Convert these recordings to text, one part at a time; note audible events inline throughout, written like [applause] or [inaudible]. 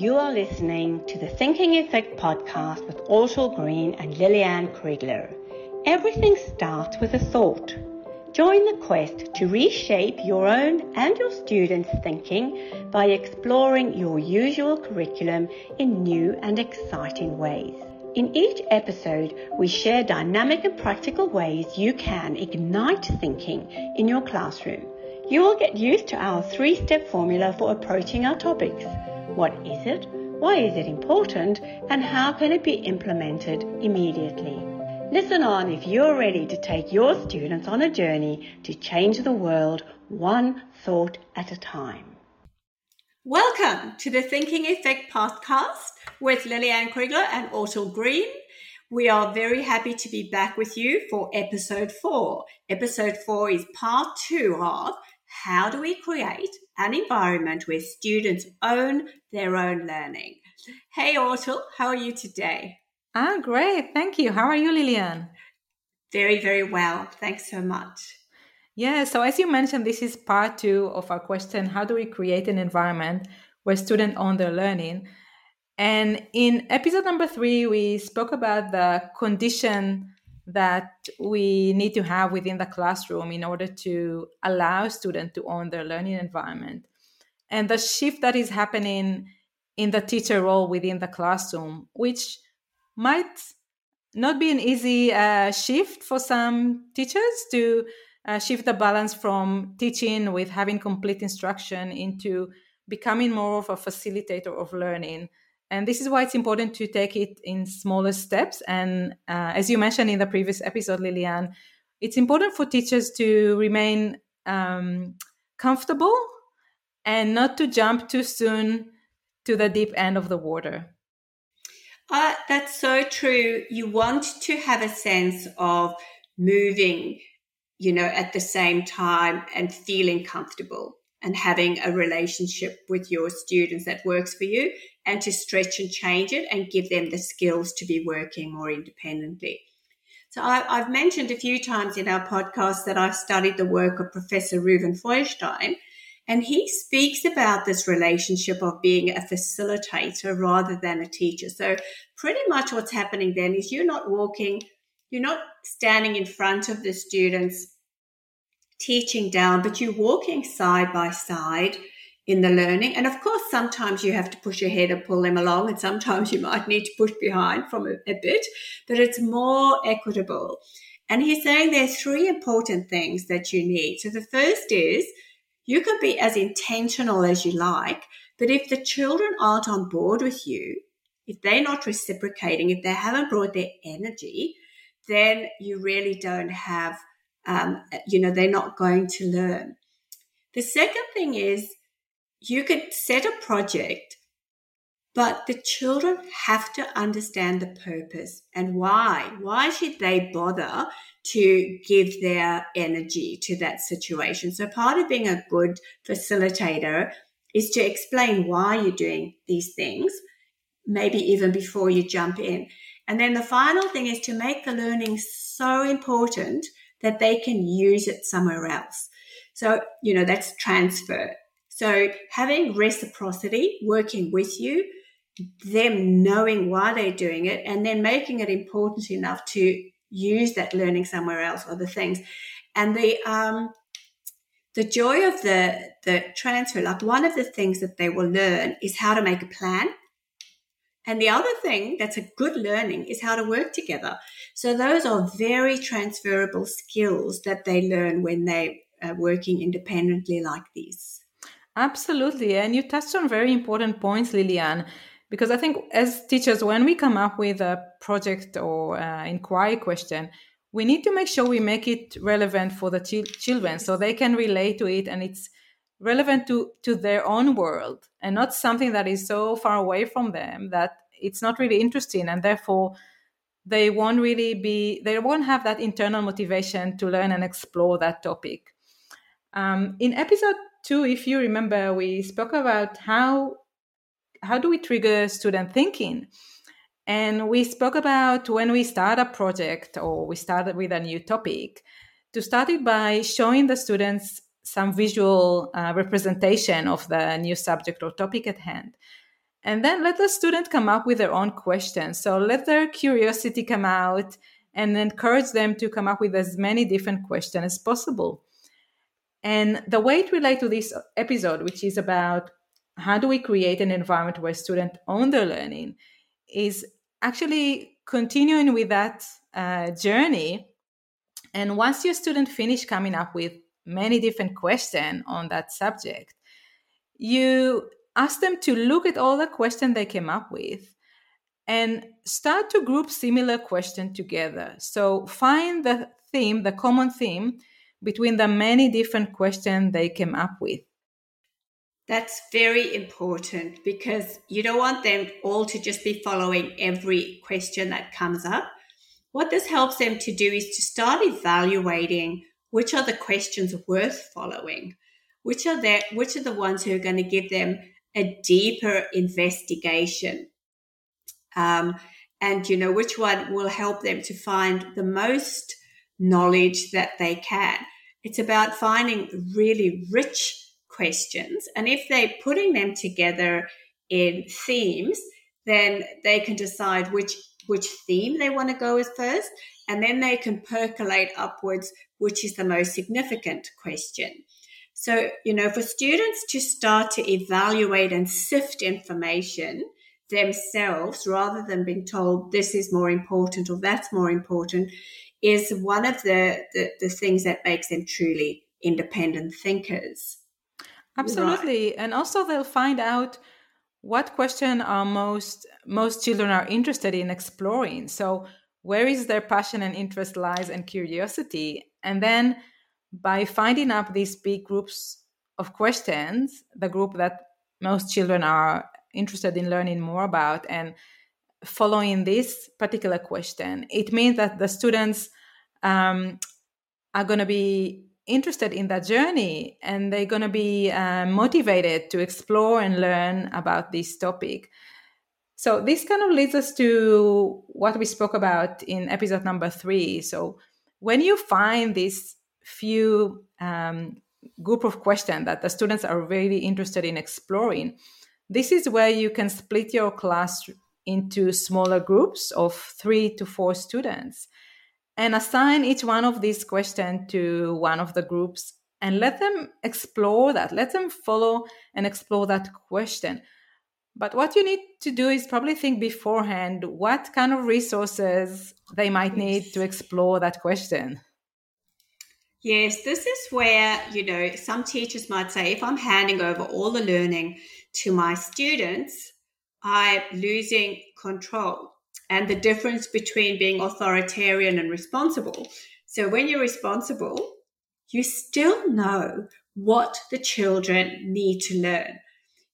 You are listening to the Thinking Effect podcast with Ortal Green and Liliane Kriegler. Everything starts with a thought. Join the quest to reshape your own and your students' thinking by exploring your usual curriculum in new and exciting ways. In each episode, we share dynamic and practical ways you can ignite thinking in your classroom. You will get used to our three step formula for approaching our topics. What is it? Why is it important? And how can it be implemented immediately? Listen on if you're ready to take your students on a journey to change the world one thought at a time. Welcome to the Thinking Effect podcast with Liliane Kriegler and Ortal Green. We are very happy to be back with you for episode four. Episode four is part two of how do we create an environment where students own their own learning? Hey, Ortal, how are you today? Ah, great. Thank you. How are you, Liliane? Very, very well. Thanks so much. Yeah, so as you mentioned, this is part two of our question How do we create an environment where students own their learning? And in episode number three, we spoke about the condition that we need to have within the classroom in order to allow students to own their learning environment. And the shift that is happening in the teacher role within the classroom, which might not be an easy uh, shift for some teachers to uh, shift the balance from teaching with having complete instruction into becoming more of a facilitator of learning and this is why it's important to take it in smaller steps. And uh, as you mentioned in the previous episode, Liliane, it's important for teachers to remain um, comfortable and not to jump too soon to the deep end of the water. Uh, that's so true. You want to have a sense of moving, you know, at the same time and feeling comfortable and having a relationship with your students that works for you and to stretch and change it and give them the skills to be working more independently. So I, have mentioned a few times in our podcast that I've studied the work of Professor Reuven Feuerstein, and he speaks about this relationship of being a facilitator rather than a teacher. So pretty much what's happening then is you're not walking, you're not standing in front of the students teaching down, but you're walking side by side in the learning. And of course, sometimes you have to push ahead and pull them along, and sometimes [laughs] you might need to push behind from a, a bit, but it's more equitable. And he's saying there are three important things that you need. So the first is you can be as intentional as you like, but if the children aren't on board with you, if they're not reciprocating, if they haven't brought their energy, then you really don't have um, you know, they're not going to learn. The second thing is you could set a project, but the children have to understand the purpose and why. Why should they bother to give their energy to that situation? So, part of being a good facilitator is to explain why you're doing these things, maybe even before you jump in. And then the final thing is to make the learning so important that they can use it somewhere else. So, you know, that's transfer. So having reciprocity, working with you, them knowing why they're doing it, and then making it important enough to use that learning somewhere else, or other things. And the um, the joy of the the transfer, like one of the things that they will learn is how to make a plan and the other thing that's a good learning is how to work together. So those are very transferable skills that they learn when they are working independently like this. Absolutely. And you touched on very important points, Liliane, because I think as teachers, when we come up with a project or uh, inquiry question, we need to make sure we make it relevant for the ch- children so they can relate to it and it's relevant to to their own world and not something that is so far away from them that it's not really interesting and therefore they won't really be they won't have that internal motivation to learn and explore that topic um, in episode two if you remember we spoke about how how do we trigger student thinking and we spoke about when we start a project or we start with a new topic to start it by showing the students some visual uh, representation of the new subject or topic at hand. And then let the student come up with their own questions. So let their curiosity come out and encourage them to come up with as many different questions as possible. And the way it relates to this episode, which is about how do we create an environment where students own their learning, is actually continuing with that uh, journey. And once your student finish coming up with many different questions on that subject, you ask them to look at all the questions they came up with and start to group similar questions together. So find the theme, the common theme between the many different questions they came up with. That's very important because you don't want them all to just be following every question that comes up. What this helps them to do is to start evaluating which are the questions worth following, which are the, which are the ones who are going to give them a deeper investigation, um, and you know which one will help them to find the most knowledge that they can. It's about finding really rich questions. And if they're putting them together in themes, then they can decide which which theme they want to go with first, and then they can percolate upwards which is the most significant question. So, you know, for students to start to evaluate and sift information themselves rather than being told this is more important or that's more important is one of the, the, the things that makes them truly independent thinkers. Absolutely. Right. And also they'll find out what question are most most children are interested in exploring. So where is their passion and interest lies and curiosity. And then by finding up these big groups of questions, the group that most children are interested in learning more about and following this particular question, it means that the students um, are going to be interested in that journey and they're going to be uh, motivated to explore and learn about this topic. So, this kind of leads us to what we spoke about in episode number three. So, when you find this few um, group of questions that the students are really interested in exploring, this is where you can split your class into smaller groups of three to four students and assign each one of these questions to one of the groups and let them explore that. Let them follow and explore that question. But what you need to do is probably think beforehand what kind of resources they might need to explore that question. Yes, this is where, you know, some teachers might say if I'm handing over all the learning to my students, I'm losing control and the difference between being authoritarian and responsible. So when you're responsible, you still know what the children need to learn.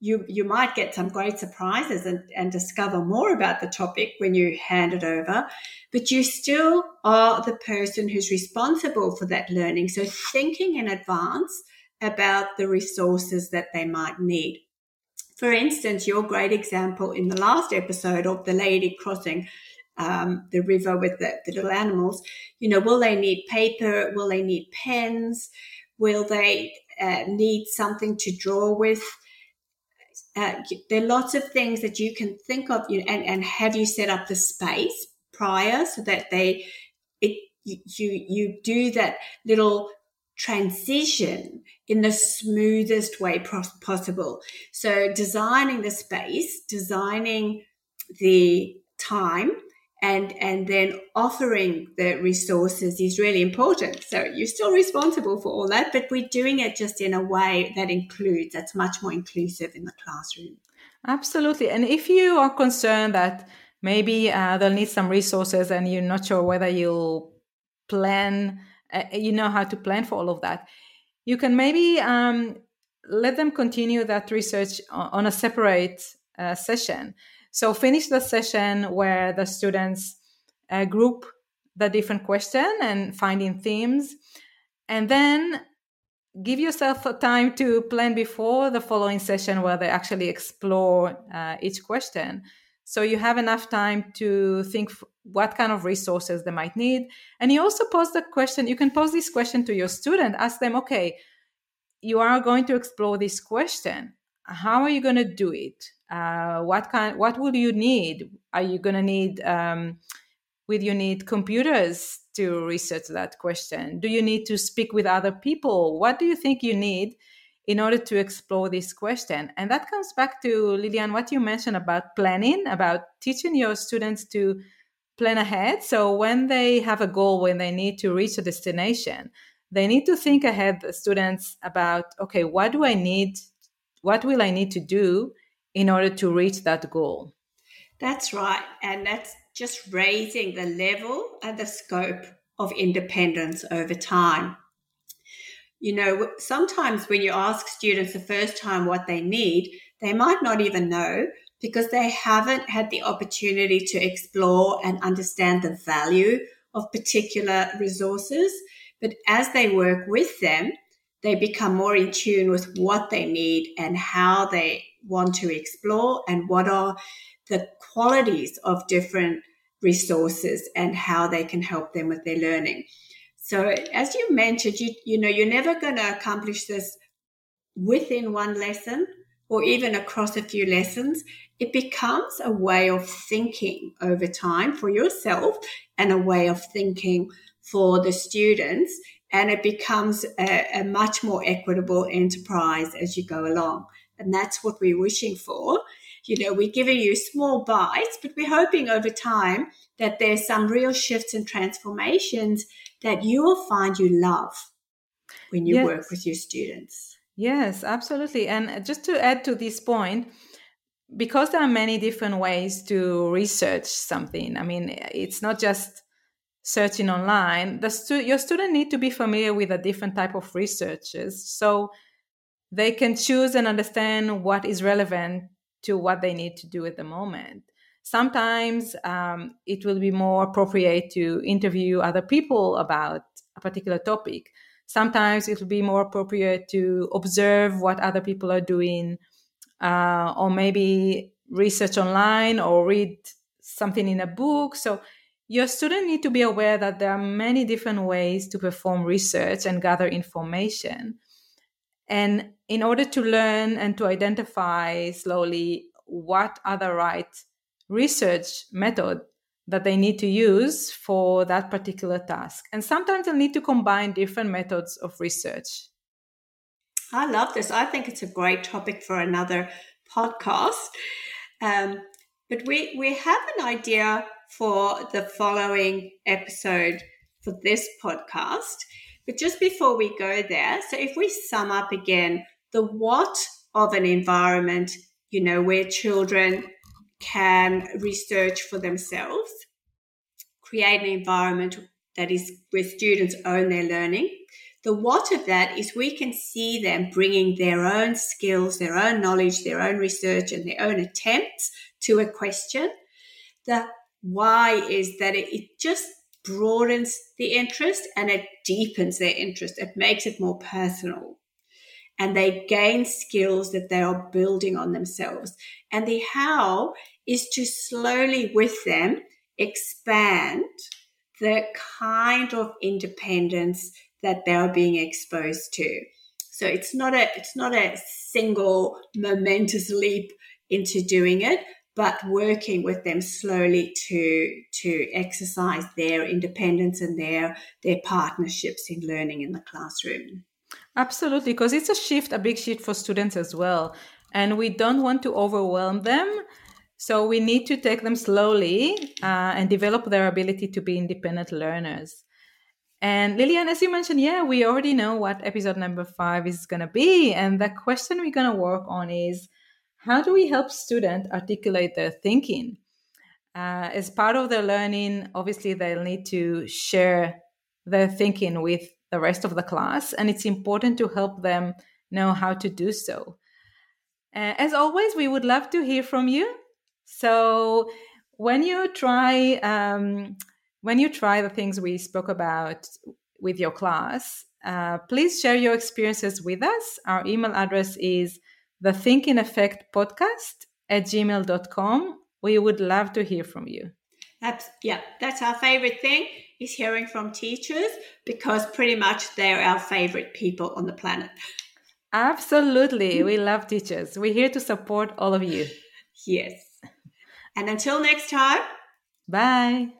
You you might get some great surprises and, and discover more about the topic when you hand it over but you still are the person who's responsible for that learning. So thinking in advance about the resources that they might need for instance your great example in the last episode of the lady crossing um, the river with the, the little animals you know will they need paper? Will they need pens? Will they uh, need something to draw with? Uh, there are lots of things that you can think of you and, and have you set up the space prior so that they it you you do that little transition in the smoothest way possible. So designing the space designing the time and and then offering the resources is really important. So you're still responsible for all that but we're doing it just in a way that includes that's much more inclusive in the classroom. Absolutely. And if you are concerned that maybe uh, they'll need some resources and you're not sure whether you'll plan uh, you know how to plan for all of that you can maybe um, let them continue that research on a separate uh, session so finish the session where the students uh, group the different question and finding themes, and then give yourself a time to plan before the following session where they actually explore uh, each question. So you have enough time to think what kind of resources they might need. And you also pose the question, you can pose this question to your student, ask them, okay, you are going to explore this question. How are you going to do it? Uh, what kind? What will you need? Are you going to need? Um, will you need computers to research that question? Do you need to speak with other people? What do you think you need in order to explore this question? And that comes back to Liliane, what you mentioned about planning, about teaching your students to plan ahead. So when they have a goal, when they need to reach a destination, they need to think ahead, the students, about okay, what do I need? What will I need to do in order to reach that goal? That's right. And that's just raising the level and the scope of independence over time. You know, sometimes when you ask students the first time what they need, they might not even know because they haven't had the opportunity to explore and understand the value of particular resources. But as they work with them, they become more in tune with what they need and how they want to explore and what are the qualities of different resources and how they can help them with their learning. So as you mentioned, you, you know, you're never going to accomplish this within one lesson or even across a few lessons. It becomes a way of thinking over time for yourself and a way of thinking for the students. And it becomes a, a much more equitable enterprise as you go along. And that's what we're wishing for. You know, we're giving you small bites, but we're hoping over time that there's some real shifts and transformations that you will find you love when you yes. work with your students. Yes, absolutely. And uh, just to add to this point, because there are many different ways to research something, I mean, it's not just searching online. The stu- your student need to be familiar with a different type of researches so they can choose and understand what is relevant to what they need to do at the moment. Sometimes um, it will be more appropriate to interview other people about a particular topic. Sometimes it will be more appropriate to observe what other people are doing, uh, or maybe research online or read something in a book. So your student need to be aware that there are many different ways to perform research and gather information. And in order to learn and to identify slowly what are the right research method that they need to use for that particular task. And sometimes they'll need to combine different methods of research. I love this. I think it's a great topic for another podcast. Um, but we, we have an idea for the following episode for this podcast. But just before we go there, so if we sum up again the what of an environment, you know, where children can research for themselves, create an environment that is where students own their learning. The what of that is we can see them bringing their own skills, their own knowledge, their own research, and their own attempts to a question. The why is that it, just broadens the interest and it deepens their interest. It makes it more personal. And they gain skills that they are building on themselves. And the how is to slowly with them expand the kind of independence that they are being exposed to. So it's not a it's not a single momentous leap into doing it, but working with them slowly to to exercise their independence and their their partnerships in learning in the classroom. Absolutely, because it's a shift, a big shift for students as well. And we don't want to overwhelm them. So we need to take them slowly uh, and develop their ability to be independent learners. And Liliane, as you mentioned, yeah, we already know what episode number five is going to be. And the question we're going to work on is how do we help students articulate their thinking? Uh, as part of their learning, obviously, they'll need to share their thinking with the rest of the class, and it's important to help them know how to do so. Uh, as always, we would love to hear from you. So, when you try um, when you try the things we spoke about with your class, uh, please share your experiences with us. Our email address is the Thinking Effect podcast at gmail.com. We would love to hear from you. That's, yeah, that's our favorite thing is hearing from teachers because pretty much they're our favorite people on the planet. Absolutely. we love teachers. We're here to support all of you. Yes. And until next time. Bye.